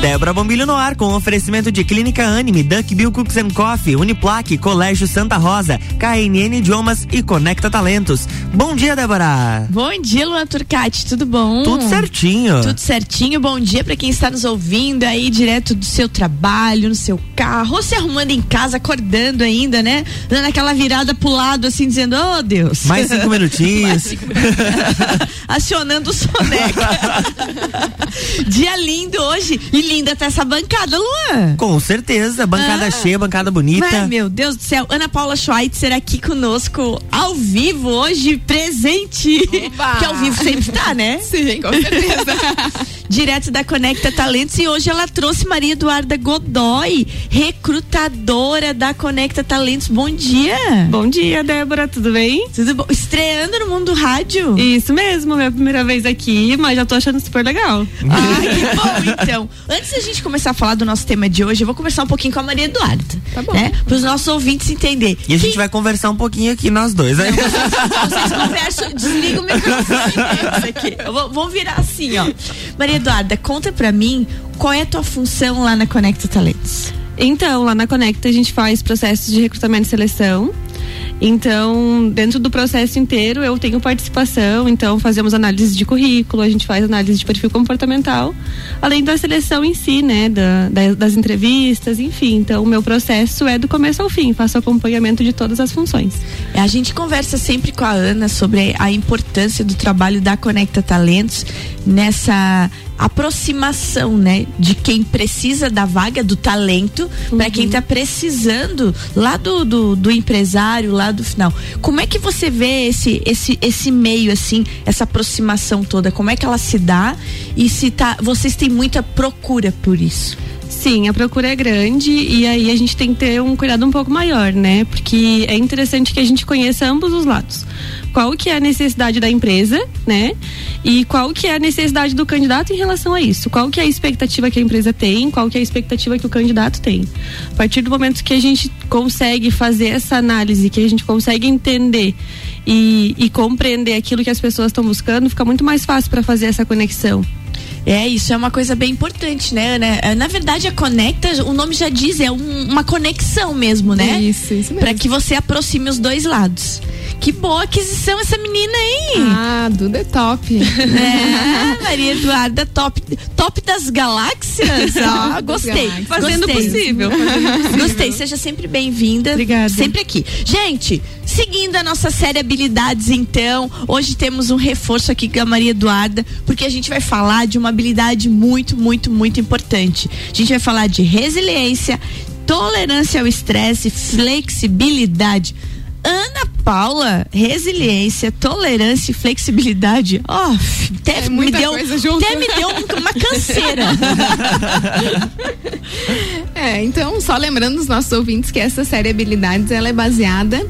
Débora Bombilho no ar com oferecimento de Clínica Anime, Duck Bill Cooks and Coffee, Uniplaque, Colégio Santa Rosa, KNN Idiomas e Conecta Talentos. Bom dia, Débora. Bom dia, Luan Turcati, tudo bom? Tudo certinho. Tudo certinho. Bom dia para quem está nos ouvindo aí direto do seu trabalho, no seu carro, ou se arrumando em casa, acordando ainda, né? Dando aquela virada pro lado assim, dizendo, oh Deus. Mais cinco minutinhos. Mais cinco minutinhos. Acionando o soneca. dia lindo hoje. E linda tá essa bancada, Luan. Com certeza, bancada ah. cheia, bancada bonita. Ué, meu Deus do céu, Ana Paula Schweitzer aqui conosco ao vivo hoje, presente. Oba. Que ao vivo sempre tá, né? Sim, com certeza. Direto da Conecta Talentos e hoje ela trouxe Maria Eduarda Godoy, recrutadora da Conecta Talentos. Bom dia. Bom dia, Débora, tudo bem? Tudo bom. Estreando no mundo do rádio? Isso mesmo, minha primeira vez aqui, mas já tô achando super legal. Ah, que bom, então. Antes da gente começar a falar do nosso tema de hoje, eu vou conversar um pouquinho com a Maria Eduarda. Tá bom. Né? Para os nossos ouvintes entenderem. E a gente vai conversar um pouquinho aqui, nós dois. Né? Vocês conversam, desliga o microfone aqui. Vou, vamos virar assim, ó. Maria Eduarda, conta para mim qual é a tua função lá na Conecta Talentos. Então, lá na Conecta a gente faz processos de recrutamento e seleção. Então, dentro do processo inteiro, eu tenho participação. Então, fazemos análise de currículo, a gente faz análise de perfil comportamental, além da seleção em si, né, da, da, das entrevistas, enfim. Então, o meu processo é do começo ao fim, faço acompanhamento de todas as funções. A gente conversa sempre com a Ana sobre a importância do trabalho da Conecta Talentos nessa aproximação, né, de quem precisa da vaga do talento uhum. para quem está precisando lá do, do, do, empresário, lá do final. Como é que você vê esse esse esse meio assim, essa aproximação toda? Como é que ela se dá e se tá vocês têm muita procura por isso? Sim, a procura é grande e aí a gente tem que ter um cuidado um pouco maior, né? Porque é interessante que a gente conheça ambos os lados. Qual que é a necessidade da empresa, né? E qual que é a necessidade do candidato em relação a isso? Qual que é a expectativa que a empresa tem? Qual que é a expectativa que o candidato tem? A partir do momento que a gente consegue fazer essa análise, que a gente consegue entender e, e compreender aquilo que as pessoas estão buscando, fica muito mais fácil para fazer essa conexão. É, isso é uma coisa bem importante, né, Ana? É, na verdade, a Conecta, o nome já diz, é um, uma conexão mesmo, né? Isso, isso mesmo. Pra que você aproxime os dois lados. Que boa aquisição essa menina aí. Ah, Duda é top. É, Maria Eduarda, top. Top das galáxias. Ó, gostei. Fazendo gostei. possível. Gostei. Seja sempre bem-vinda. Obrigada. Sempre aqui. Gente, seguindo a nossa série Habilidades, então, hoje temos um reforço aqui com a Maria Eduarda, porque a gente vai falar de uma habilidade muito, muito, muito importante. A gente vai falar de resiliência, tolerância ao estresse, flexibilidade. Ana Paula, resiliência, tolerância e flexibilidade. Ó, oh, até, é me deu, até me deu uma canseira. é, então, só lembrando os nossos ouvintes que essa série Habilidades ela é baseada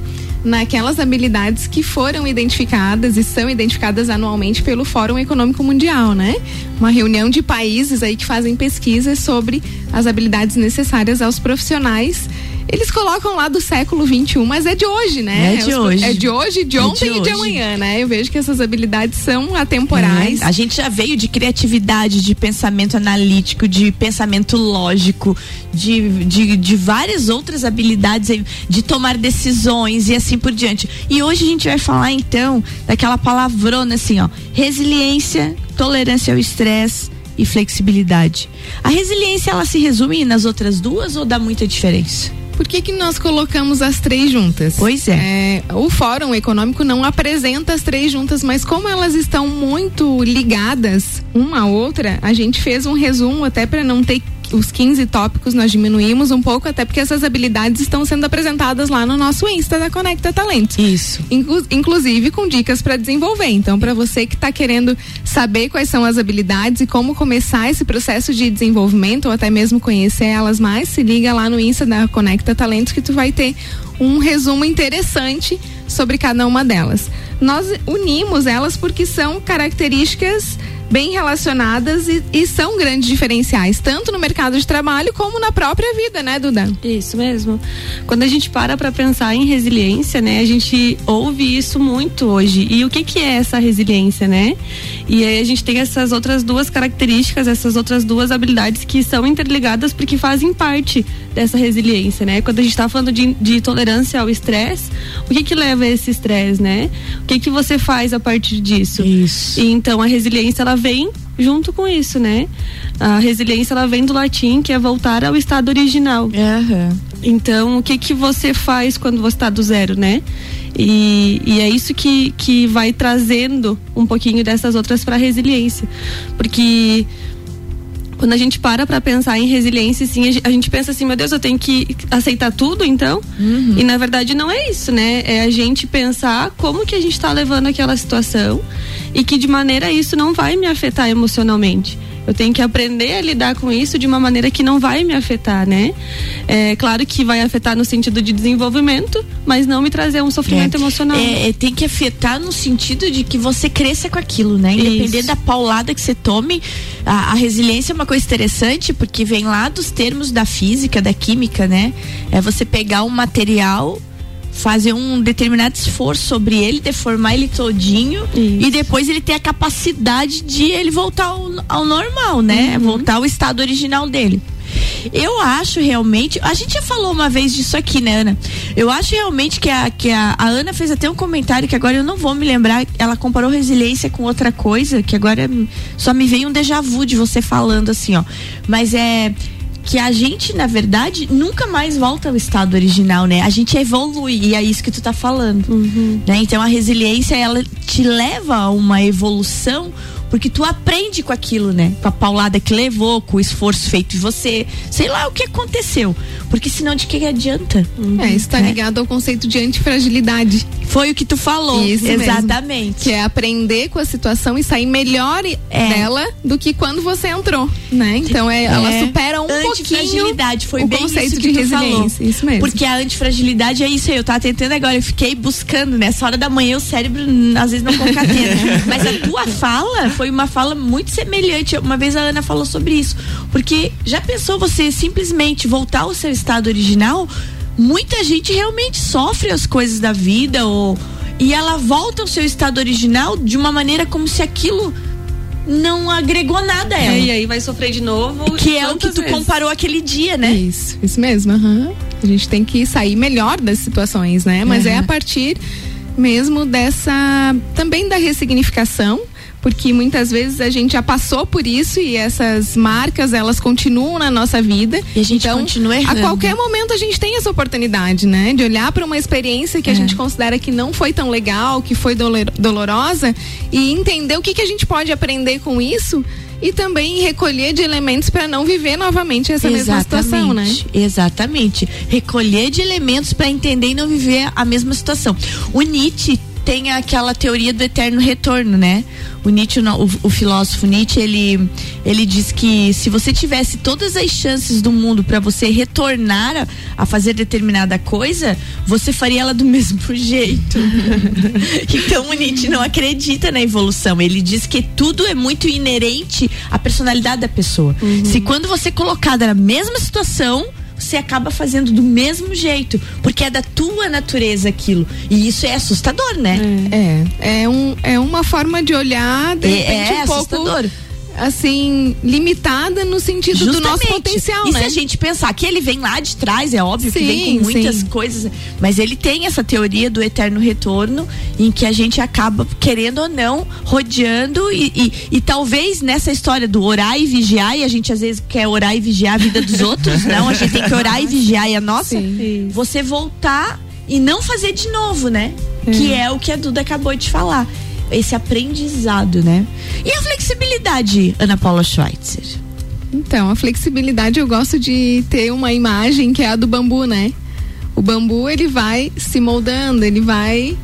naquelas habilidades que foram identificadas e são identificadas anualmente pelo Fórum Econômico Mundial, né? Uma reunião de países aí que fazem pesquisas sobre as habilidades necessárias aos profissionais eles colocam lá do século 21, mas é de hoje, né? É de hoje. É de hoje, de ontem é de e de amanhã, né? Eu vejo que essas habilidades são atemporais. É. A gente já veio de criatividade, de pensamento analítico, de pensamento lógico, de, de, de várias outras habilidades de tomar decisões e assim por diante. E hoje a gente vai falar então daquela palavrona assim, ó, resiliência, tolerância ao estresse e flexibilidade. A resiliência ela se resume nas outras duas ou dá muita diferença? Por que, que nós colocamos as três juntas? Pois é. é. O Fórum Econômico não apresenta as três juntas, mas como elas estão muito ligadas uma à outra, a gente fez um resumo até para não ter os 15 tópicos nós diminuímos um pouco, até porque essas habilidades estão sendo apresentadas lá no nosso Insta da Conecta Talentos. Isso. Inclu inclusive com dicas para desenvolver. Então, para você que está querendo saber quais são as habilidades e como começar esse processo de desenvolvimento, ou até mesmo conhecer elas mais, se liga lá no Insta da Conecta Talentos que tu vai ter um resumo interessante sobre cada uma delas. Nós unimos elas porque são características bem relacionadas e, e, são grandes diferenciais, tanto no mercado de trabalho como na própria vida, né, Duda? Isso mesmo. Quando a gente para para pensar em resiliência, né, a gente ouve isso muito hoje. E o que que é essa resiliência, né? E aí a gente tem essas outras duas características, essas outras duas habilidades que são interligadas porque fazem parte dessa resiliência, né? Quando a gente está falando de, de, tolerância ao estresse, o que que leva a esse estresse, né? O que que você faz a partir disso? Isso. E então a resiliência ela vem junto com isso, né? A resiliência ela vem do latim, que é voltar ao estado original. Uhum. Então, o que que você faz quando você está do zero, né? E, e, é isso que, que vai trazendo um pouquinho dessas outras para resiliência. Porque quando a gente para para pensar em resiliência, sim, a gente pensa assim, meu Deus, eu tenho que aceitar tudo, então? Uhum. E na verdade não é isso, né? É a gente pensar como que a gente está levando aquela situação e que de maneira isso não vai me afetar emocionalmente. Eu tenho que aprender a lidar com isso de uma maneira que não vai me afetar, né? É claro que vai afetar no sentido de desenvolvimento, mas não me trazer um sofrimento é. emocional. É, tem que afetar no sentido de que você cresça com aquilo, né? Independente da paulada que você tome, a, a, resiliência é uma coisa interessante porque vem lá dos termos da física, da química, né? É você pegar um material fazer um determinado esforço sobre ele, deformar ele todinho Isso. e depois ele ter a capacidade de ele voltar ao, ao normal, né? Uhum. Voltar ao estado original dele. Eu acho realmente. A gente já falou uma vez disso aqui, né, Ana? Eu acho realmente que a, que a, a Ana fez até um comentário que agora eu não vou me lembrar. Ela comparou resiliência com outra coisa, que agora só me veio um déjà vu de você falando assim, ó. Mas é que a gente, na verdade, nunca mais volta ao estado original, né? A gente evolui e é isso que tu tá falando, uhum. né? Então a resiliência ela te leva a uma evolução porque tu aprende com aquilo, né? Com a paulada que levou, com o esforço feito de você. Sei lá o que aconteceu. Porque senão de que adianta? Uhum. É, isso tá é. ligado ao conceito de antifragilidade. Foi o que tu falou. Isso Exatamente. Mesmo. Que é aprender com a situação e sair melhor é. dela do que quando você entrou, né? Então é, ela é. supera um pouquinho foi o bem conceito isso de resiliência. Isso mesmo. Porque a antifragilidade é isso aí. Eu tava tentando agora, eu fiquei buscando nessa hora da manhã o cérebro às vezes não concatena. Mas a tua fala foi uma fala muito semelhante. Uma vez a Ana falou sobre isso. Porque já pensou você simplesmente voltar ao seu estado original? Muita gente realmente sofre as coisas da vida ou e ela volta ao seu estado original de uma maneira como se aquilo não agregou nada a ela. É, e aí vai sofrer de novo. Que é o que tu vezes? comparou aquele dia, né? Isso, isso mesmo. Uhum. A gente tem que sair melhor das situações, né? Mas uhum. é a partir mesmo dessa também da ressignificação porque muitas vezes a gente já passou por isso e essas marcas elas continuam na nossa vida. E a gente então, continua errando. A qualquer momento a gente tem essa oportunidade, né? De olhar para uma experiência que é. a gente considera que não foi tão legal, que foi dolorosa e entender o que, que a gente pode aprender com isso e também recolher de elementos para não viver novamente essa Exatamente. mesma situação, né? Exatamente. Recolher de elementos para entender e não viver a mesma situação. O Nietzsche tem aquela teoria do eterno retorno, né? O Nietzsche, o, o, filósofo Nietzsche, ele, ele diz que se você tivesse todas as chances do mundo para você retornar a, a, fazer determinada coisa, você faria ela do mesmo jeito. então o Nietzsche não acredita na evolução. Ele diz que tudo é muito inerente à personalidade da pessoa. Uhum. Se quando você é colocada na mesma situação, você acaba fazendo do mesmo jeito, porque é da tua natureza aquilo. E isso é assustador, né? É, é, é um, é uma forma de olhar, de é, repente, é, um pouco assustador assim, limitada no sentido Justamente. do nosso potencial, e né? se a gente pensar que ele vem lá de trás, é óbvio sim, que vem com muitas sim. coisas, mas ele tem essa teoria do eterno retorno, em que a gente acaba, querendo ou não, rodeando e, e, e talvez nessa história do orar e vigiar, e a gente às vezes quer orar e vigiar a vida dos outros, não, a gente tem que orar e vigiar e a nossa, sim. você voltar e não fazer de novo, né? É. Que é o que a Duda acabou de falar esse aprendizado, né? E a flexibilidade, Ana Paula Schweitzer? Então, a flexibilidade eu gosto de ter uma imagem que é a do bambu, né? O bambu ele vai se moldando, ele vai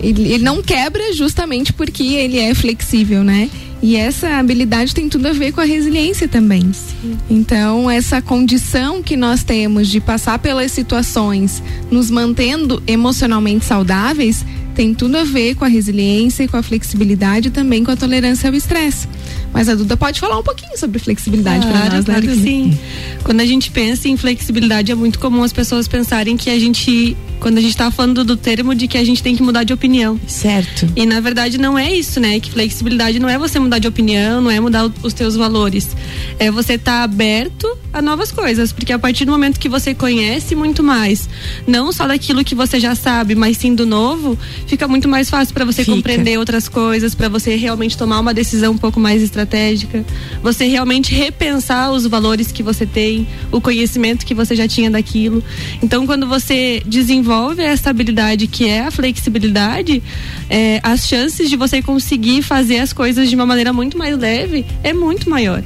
ele, ele não quebra justamente porque ele é flexível, né? E essa habilidade tem tudo a ver com a resiliência também. Sim. Então, essa condição que nós temos de passar pelas situações, nos mantendo emocionalmente saudáveis, tem tudo a ver com a resiliência, com a flexibilidade e também com a tolerância ao estresse. Mas a Duda pode falar um pouquinho sobre flexibilidade claro, para nós, né? Claro, sim. Quando a gente pensa em flexibilidade, é muito comum as pessoas pensarem que a gente, quando a gente está falando do termo de que a gente tem que mudar de opinião. Certo. E na verdade não é isso, né? Que flexibilidade não é você mudar de opinião, não é mudar os teus valores. É você estar tá aberto a novas coisas, porque a partir do momento que você conhece muito mais, não só daquilo que você já sabe, mas sim do novo, fica muito mais fácil para você fica. compreender outras coisas, para você realmente tomar uma decisão um pouco mais estratégica você realmente repensar os valores que você tem, o conhecimento que você já tinha daquilo. Então, quando você desenvolve essa habilidade que é a flexibilidade, é, as chances de você conseguir fazer as coisas de uma maneira muito mais leve é muito maior,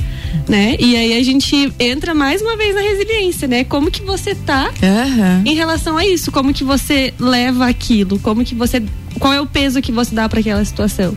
né? E aí a gente entra mais uma vez na resiliência, né? Como que você tá uhum. em relação a isso? Como que você leva aquilo? Como que você qual é o peso que você dá para aquela situação?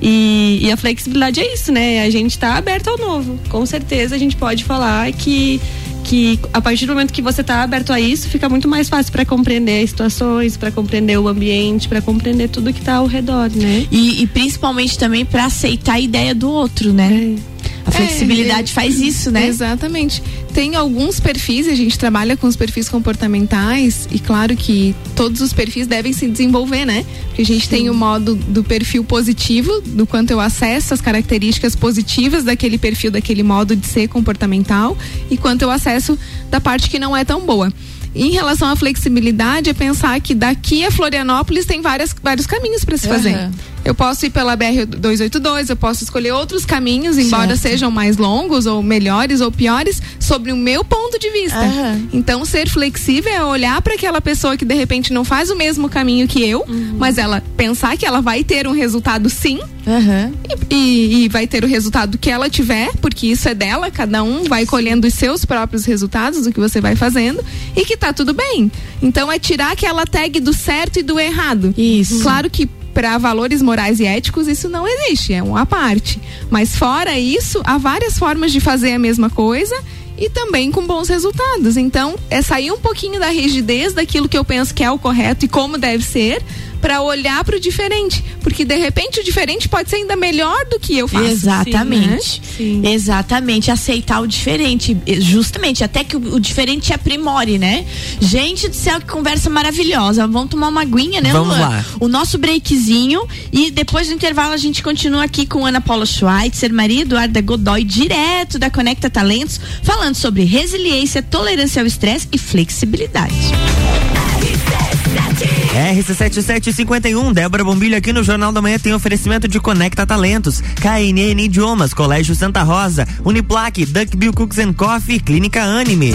E, e, a flexibilidade é isso, né? A gente está aberto ao novo. Com certeza a gente pode falar que que a partir do momento que você está aberto a isso, fica muito mais fácil para compreender as situações, para compreender o ambiente, para compreender tudo que está ao redor, né? E, e principalmente também para aceitar a ideia do outro, né? É. A flexibilidade é, faz isso, né? Exatamente. Tem alguns perfis, a gente trabalha com os perfis comportamentais e claro que todos os perfis devem se desenvolver, né? Porque a gente Sim. tem o modo do perfil positivo, do quanto eu acesso as características positivas daquele perfil, daquele modo de ser comportamental e quanto eu acesso da parte que não é tão boa. Em relação à flexibilidade, é pensar que daqui a Florianópolis tem várias, vários caminhos para se fazer. Uhum. Eu posso ir pela BR-282, eu posso escolher outros caminhos, embora certo. sejam mais longos ou melhores ou piores, sobre o meu ponto de vista. Uhum. Então, ser flexível é olhar para aquela pessoa que de repente não faz o mesmo caminho que eu, uhum. mas ela pensar que ela vai ter um resultado sim. Uhum. E, e, e, vai ter o resultado que ela tiver, porque isso é dela, cada um vai colhendo os seus próprios resultados do que você vai fazendo e que tá tudo bem. Então é tirar aquela tag do certo e do errado. Isso. Claro que para valores morais e éticos, isso não existe, é uma parte. Mas fora isso, há várias formas de fazer a mesma coisa e também com bons resultados. Então, é sair um pouquinho da rigidez daquilo que eu penso que é o correto e como deve ser, para olhar para o diferente, porque de repente o diferente pode ser ainda melhor do que eu faço. Exatamente. Sim, né? Sim. Exatamente, aceitar o diferente, justamente até que o, o, diferente aprimore, né? Gente do céu, que conversa maravilhosa. Vamos tomar uma aguinha, né, Vamos Luan? lá. O nosso breakzinho e depois do intervalo a gente continua aqui com Ana Paula Schweitzer, Maria Eduarda Godoy, direto da Conecta Talentos, falando sobre resiliência, tolerância ao estresse e flexibilidade. RC7751, Débora Bombilho aqui no Jornal da Manhã tem oferecimento de Conecta Talentos, KNN Idiomas, Colégio Santa Rosa, Uniplaque, Duckbill Cooks and Coffee, Clínica Anime.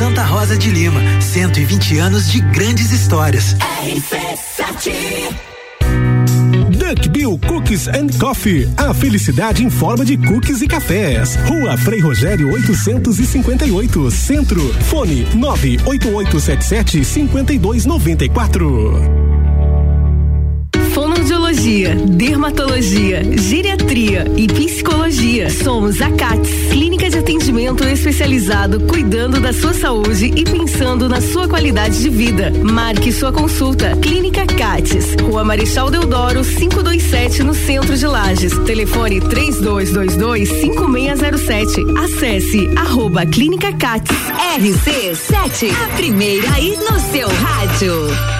Santa Rosa de Lima, 120 anos de grandes histórias. RC7 Duck Bill Cookies and Coffee. A felicidade em forma de cookies e cafés. Rua Frei Rogério 858, Centro. Fone 98877 5294. Odontologia, dermatologia, geriatria e psicologia. Somos a CATS, clínica de atendimento especializado cuidando da sua saúde e pensando na sua qualidade de vida. Marque sua consulta. Clínica CATS, Rua Marechal Deodoro, 527 no centro de Lages. Telefone 3222 5607. Acesse arroba Clínica CATS. RC7, a primeira aí no seu rádio.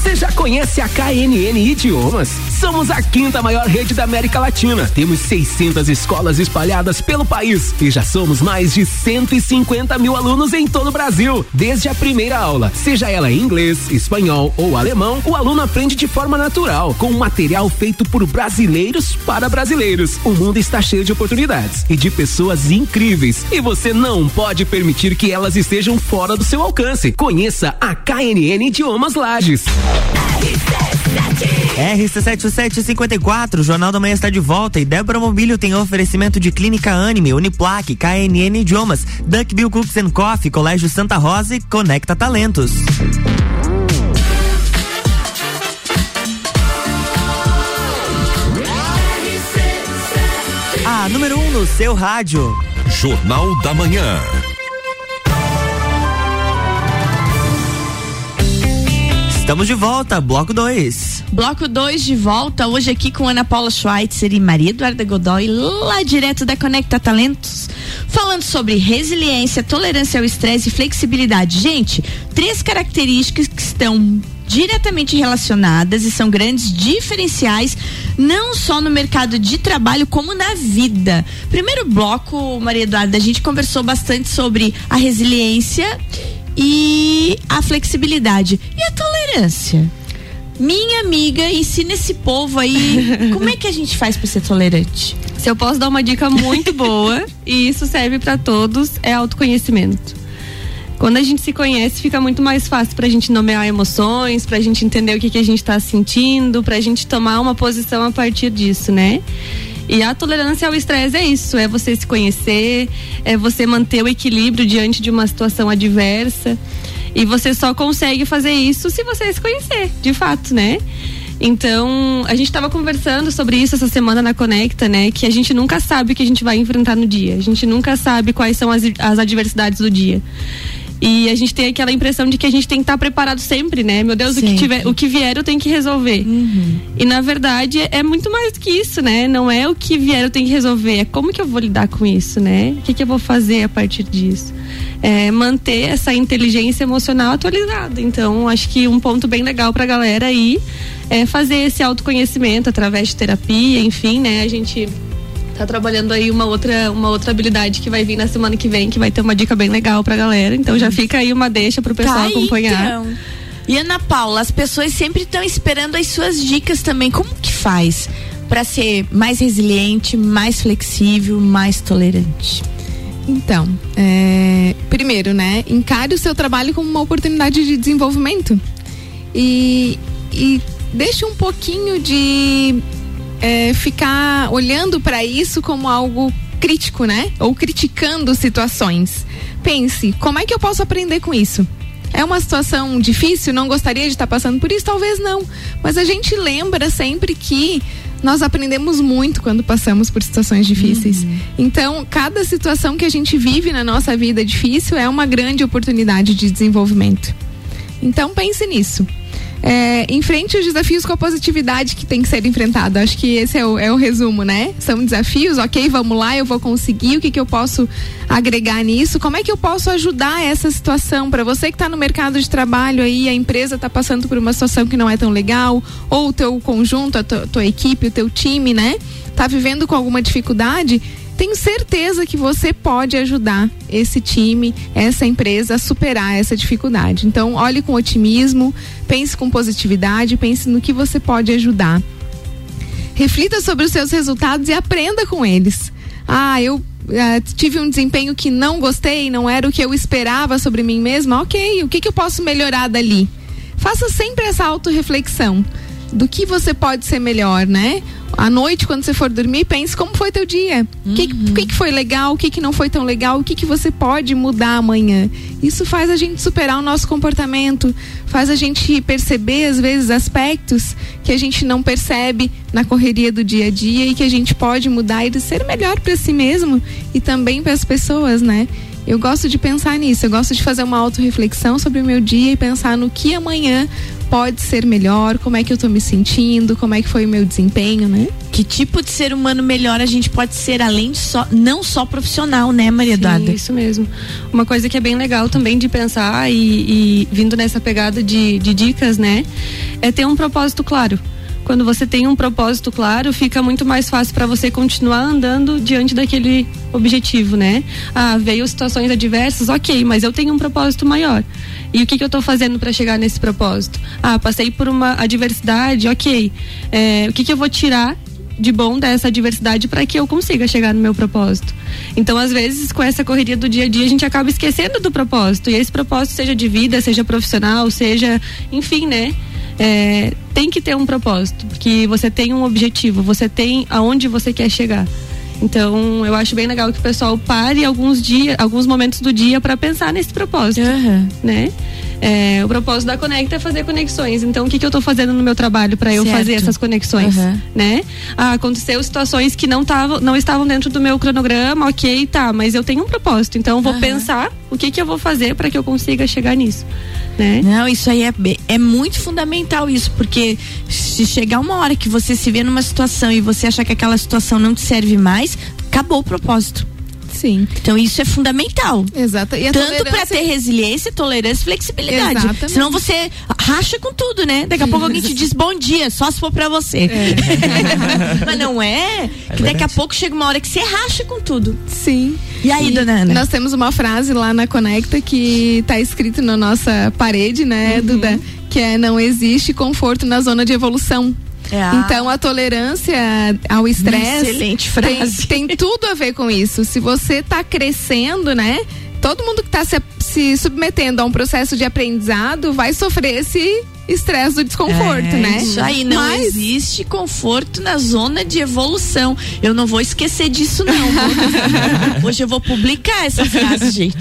Você já conhece a KNN Idiomas? Somos a quinta maior rede da América Latina. Temos 600 escolas espalhadas pelo país e já somos mais de 150 mil alunos em todo o Brasil. Desde a primeira aula, seja ela em inglês, espanhol ou alemão, o aluno aprende de forma natural, com material feito por brasileiros para brasileiros. O mundo está cheio de oportunidades e de pessoas incríveis e você não pode permitir que elas estejam fora do seu alcance. Conheça a KNN Idiomas Lages. RC7754, Jornal da Manhã está de volta e Débora Mobílio tem oferecimento de Clínica Anime, Uniplaque, KNN Idiomas, Duckbill Cooks and Coffee, Colégio Santa Rosa e Conecta Talentos. A número 1 um no seu rádio. Jornal da Manhã. Estamos de volta, bloco 2. Bloco 2 de volta, hoje aqui com Ana Paula Schweitzer e Maria Eduarda Godoy, lá direto da Conecta Talentos, falando sobre resiliência, tolerância ao estresse e flexibilidade. Gente, três características que estão diretamente relacionadas e são grandes diferenciais, não só no mercado de trabalho, como na vida. Primeiro bloco, Maria Eduarda, a gente conversou bastante sobre a resiliência e a flexibilidade. E a tolerância? Minha amiga, ensina esse povo aí como é que a gente faz para ser tolerante. Se eu posso dar uma dica muito boa, e isso serve para todos, é autoconhecimento. Quando a gente se conhece, fica muito mais fácil para a gente nomear emoções, para a gente entender o que, que a gente está sentindo, para a gente tomar uma posição a partir disso, né? E a tolerância ao estresse é isso, é você se conhecer, é você manter o equilíbrio diante de uma situação adversa. E você só consegue fazer isso se você se conhecer, de fato, né? Então, a gente estava conversando sobre isso essa semana na Conecta, né? Que a gente nunca sabe o que a gente vai enfrentar no dia. A gente nunca sabe quais são as, as adversidades do dia. E a gente tem aquela impressão de que a gente tem que estar preparado sempre, né? Meu Deus, o que, tiver, o que vier eu tenho que resolver. Uhum. E na verdade é muito mais do que isso, né? Não é o que vier eu tenho que resolver, é como que eu vou lidar com isso, né? O que, que eu vou fazer a partir disso? É manter essa inteligência emocional atualizada. Então, acho que um ponto bem legal pra galera aí é fazer esse autoconhecimento através de terapia, enfim, né? A gente tá trabalhando aí uma outra, uma outra habilidade que vai vir na semana que vem, que vai ter uma dica bem legal pra galera. Então já fica aí uma deixa pro pessoal Tá aí, acompanhar. então. E Ana Paula, as pessoas sempre estão esperando as suas dicas também. Como que faz para ser mais resiliente, mais flexível, mais tolerante? Então, é, primeiro, né? Encare o seu trabalho como uma oportunidade de desenvolvimento. E, e deixe um pouquinho de é, ficar olhando para isso como algo crítico, né? Ou criticando situações. Pense, como é que eu posso aprender com isso? É uma situação difícil? Não gostaria de estar passando por isso? Talvez não. Mas a gente lembra sempre que nós aprendemos muito quando passamos por situações difíceis. Então, cada situação que a gente vive na nossa vida difícil é uma grande oportunidade de desenvolvimento. Então, pense nisso. É, enfrente os desafios com a positividade que tem que ser enfrentado. Acho que esse é o, é o resumo, né? São desafios, ok, vamos lá, eu vou conseguir. O que, que eu posso agregar nisso? Como é que eu posso ajudar essa situação? Para você que está no mercado de trabalho aí, a empresa está passando por uma situação que não é tão legal, ou o teu conjunto, a tua, equipe, o teu time, né? Tá vivendo com alguma dificuldade? Tenho certeza que você pode ajudar esse time, essa empresa a superar essa dificuldade. Então, olhe com otimismo, pense com positividade, pense no que você pode ajudar. reflita sobre os seus resultados e aprenda com eles. Ah, eu Uh, tive um desempenho que não gostei, não era o que eu esperava sobre mim mesma, ok, o que, que eu posso melhorar dali? Faça sempre essa autorreflexão do que você pode ser melhor, né? À noite, quando você for dormir, pense como foi teu dia. O que, que, que, foi legal, o que, que não foi tão legal, o que, que você pode mudar amanhã. Isso faz a gente superar o nosso comportamento, faz a gente perceber, às vezes, aspectos que a gente não percebe na correria do dia a dia e que a gente pode mudar e ser melhor para si mesmo e também para as pessoas, né? Eu gosto de pensar nisso, eu gosto de fazer uma autorreflexão sobre o meu dia e pensar no que amanhã pode ser melhor, como é que eu tô me sentindo, como é que foi o meu desempenho, né? Que tipo de ser humano melhor a gente pode ser, além de só, não só profissional, né, Maria Eduarda? Isso mesmo. Uma coisa que é bem legal também de pensar e, e vindo nessa pegada de, de dicas, né? É ter um propósito claro quando você tem um propósito claro, fica muito mais fácil para você continuar andando diante daquele objetivo, né? Ah, veio situações adversas, ok, mas eu tenho um propósito maior. E o que, que eu estou fazendo para chegar nesse propósito? Ah, passei por uma adversidade, ok. É, o que, que eu vou tirar de bom dessa adversidade para que eu consiga chegar no meu propósito. Então, às vezes, com essa correria do dia a dia, a gente acaba esquecendo do propósito. E esse propósito, seja de vida, seja profissional, seja, enfim, né? é, tem que ter um propósito, porque você tem um objetivo, você tem aonde você quer chegar. Então, eu acho bem legal que o pessoal pare alguns dias, alguns momentos do dia para pensar nesse propósito, uhum. né? É, o propósito da Conecta é fazer conexões. Então, o que, que eu estou fazendo no meu trabalho para eu fazer essas conexões, uhum. né? Ah, aconteceu situações que não tavam, não estavam dentro do meu cronograma, ok, tá, mas eu tenho um propósito. Então, eu vou uhum. pensar o que que eu vou fazer para que eu consiga chegar nisso. Né? Não, isso aí é, é muito fundamental isso, porque se chegar uma hora que você se vê numa situação e você achar que aquela situação não te serve mais, acabou o propósito. Sim. Então isso é fundamental. Exato. E Tanto para ter resiliência, tolerância e flexibilidade. Exatamente. Senão você racha com tudo, né? Daqui a pouco alguém te diz bom dia, só se for para você. É. Mas não é? é que daqui a pouco chega uma hora que você racha com tudo. Sim. E aí, e dona Ana? Nós temos uma frase lá na Conecta que tá escrito na nossa parede, né, uhum. Duda? Que é não existe conforto na zona de evolução. É. Então a tolerância ao estresse tem, tem tudo a ver com isso. Se você está crescendo, né? Todo mundo que está se, se submetendo a um processo de aprendizado vai sofrer esse estresse do desconforto, é, né? Isso aí, não Mas... existe conforto na zona de evolução. Eu não vou esquecer disso, não. Hoje eu vou publicar essa frase, gente.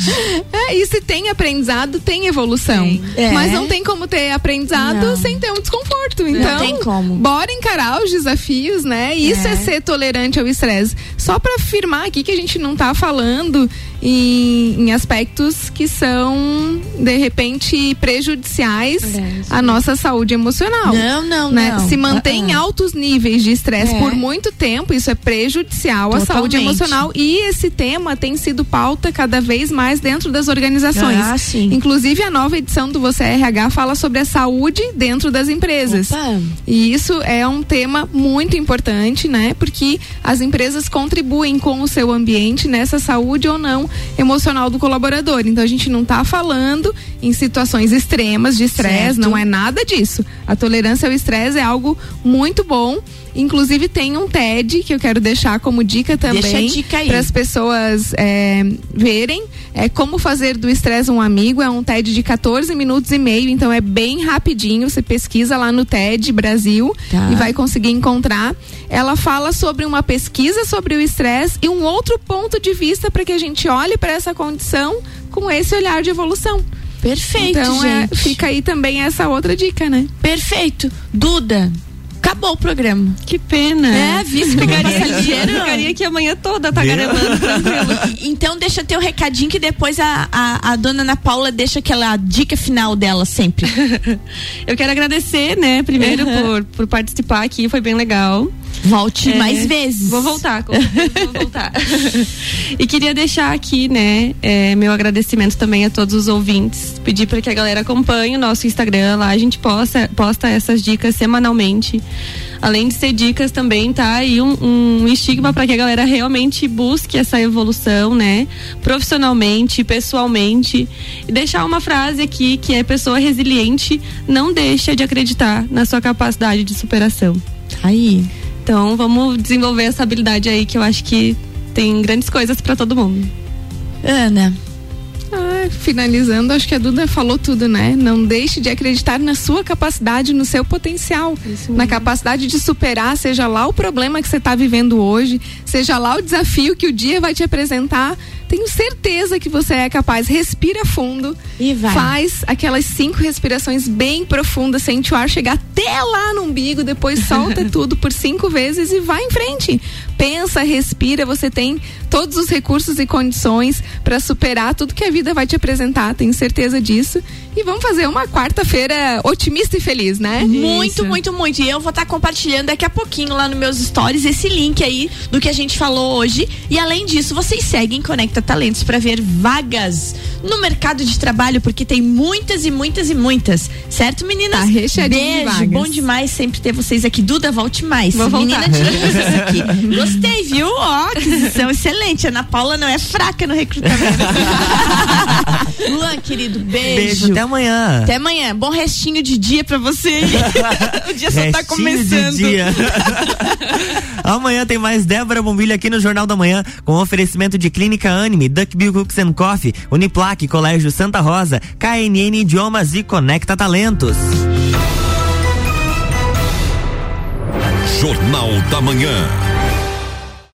É, e se tem aprendizado, tem evolução. É. Mas não tem como ter aprendizado não. sem ter um desconforto. Então, não tem como. bora encarar os desafios, né? Isso é, é ser tolerante ao estresse. Só para afirmar aqui que a gente não tá falando em, em aspectos que são, de repente, prejudiciais é, à nossa saúde emocional. Não, não, né? não. Se mantém uh -uh. altos níveis de estresse é. por muito tempo, isso é prejudicial Totalmente. à saúde emocional. E esse tema tem sido pauta cada vez mais dentro das organizações. Ah, sim. Inclusive, a nova edição do Você RH fala sobre a saúde dentro das empresas. Opa. E isso é um tema muito importante, né? Porque as empresas contribuem com o seu ambiente nessa saúde ou não emocional do colaborador. Então a gente não está falando em situações extremas de estresse, não é nada disso. A tolerância ao estresse é algo muito bom. Inclusive tem um TED que eu quero deixar como dica também para as pessoas é, verem é como fazer do estresse um amigo. É um TED de 14 minutos e meio, então é bem rapidinho. Você pesquisa lá no TED Brasil tá. e vai conseguir encontrar. Ela fala sobre uma pesquisa sobre o estresse e um outro ponto de vista para que a gente olhe para essa condição com esse olhar de evolução. Perfeito, então, é, fica aí também essa outra dica, né? Perfeito. Duda, acabou o programa. Que pena. É, vice pegaria dinheiro. Ficaria aqui amanhã toda tagarelando, tranquilo. Então deixa teu recadinho que depois a, a, a, dona Ana Paula deixa aquela dica final dela sempre. Eu quero agradecer, né, primeiro uhum. por, por participar aqui, foi bem legal. Volte é, mais vezes. Vou voltar, vou voltar. e queria deixar aqui, né, é, meu agradecimento também a todos os ouvintes. Pedir para que a galera acompanhe o nosso Instagram lá, a gente posta, posta essas dicas semanalmente. Além de ser dicas também, tá aí um, um estigma para que a galera realmente busque essa evolução, né? Profissionalmente, pessoalmente. E deixar uma frase aqui que é pessoa resiliente não deixa de acreditar na sua capacidade de superação. Aí. Então vamos desenvolver essa habilidade aí que eu acho que tem grandes coisas para todo mundo. Ana. Ah, finalizando, acho que a Duda falou tudo, né? Não deixe de acreditar na sua capacidade, no seu potencial, na capacidade de superar, seja lá o problema que você está vivendo hoje, seja lá o desafio que o dia vai te apresentar. Tenho certeza que você é capaz. Respira fundo e vai. Faz aquelas cinco respirações bem profundas, sente o ar chegar até lá no umbigo, depois solta tudo por cinco vezes e vai em frente. Pensa, respira. Você tem todos os recursos e condições para superar tudo que a vida vai te apresentar. Tenho certeza disso. E vamos fazer uma quarta-feira otimista e feliz, né? Muito, Isso. muito, muito. E eu vou estar tá compartilhando daqui a pouquinho lá nos meus stories esse link aí do que a gente falou hoje. E além disso, vocês seguem Conecta Talentos para ver vagas no mercado de trabalho, porque tem muitas e muitas e muitas. Certo, meninas? Tá recheadinho Beijo, de vagas. bom demais sempre ter vocês aqui. Duda, volte mais. Vou Menina voltar. de aqui. Gostei, viu? Ó, aquisição excelente. Ana Paula não é fraca no recrutamento. Luan, querido, beijo. Beijo, até amanhã. Até amanhã. Bom restinho de dia pra você. o dia só tá Restinho começando. de dia. Amanhã tem mais Débora Bombilho aqui no Jornal da Manhã, com oferecimento de Clínica Anime, Duckbill Cooks and Coffee, Uniplaque, Colégio Santa Rosa, KNN Idiomas e Conecta Talentos. Jornal da Manhã.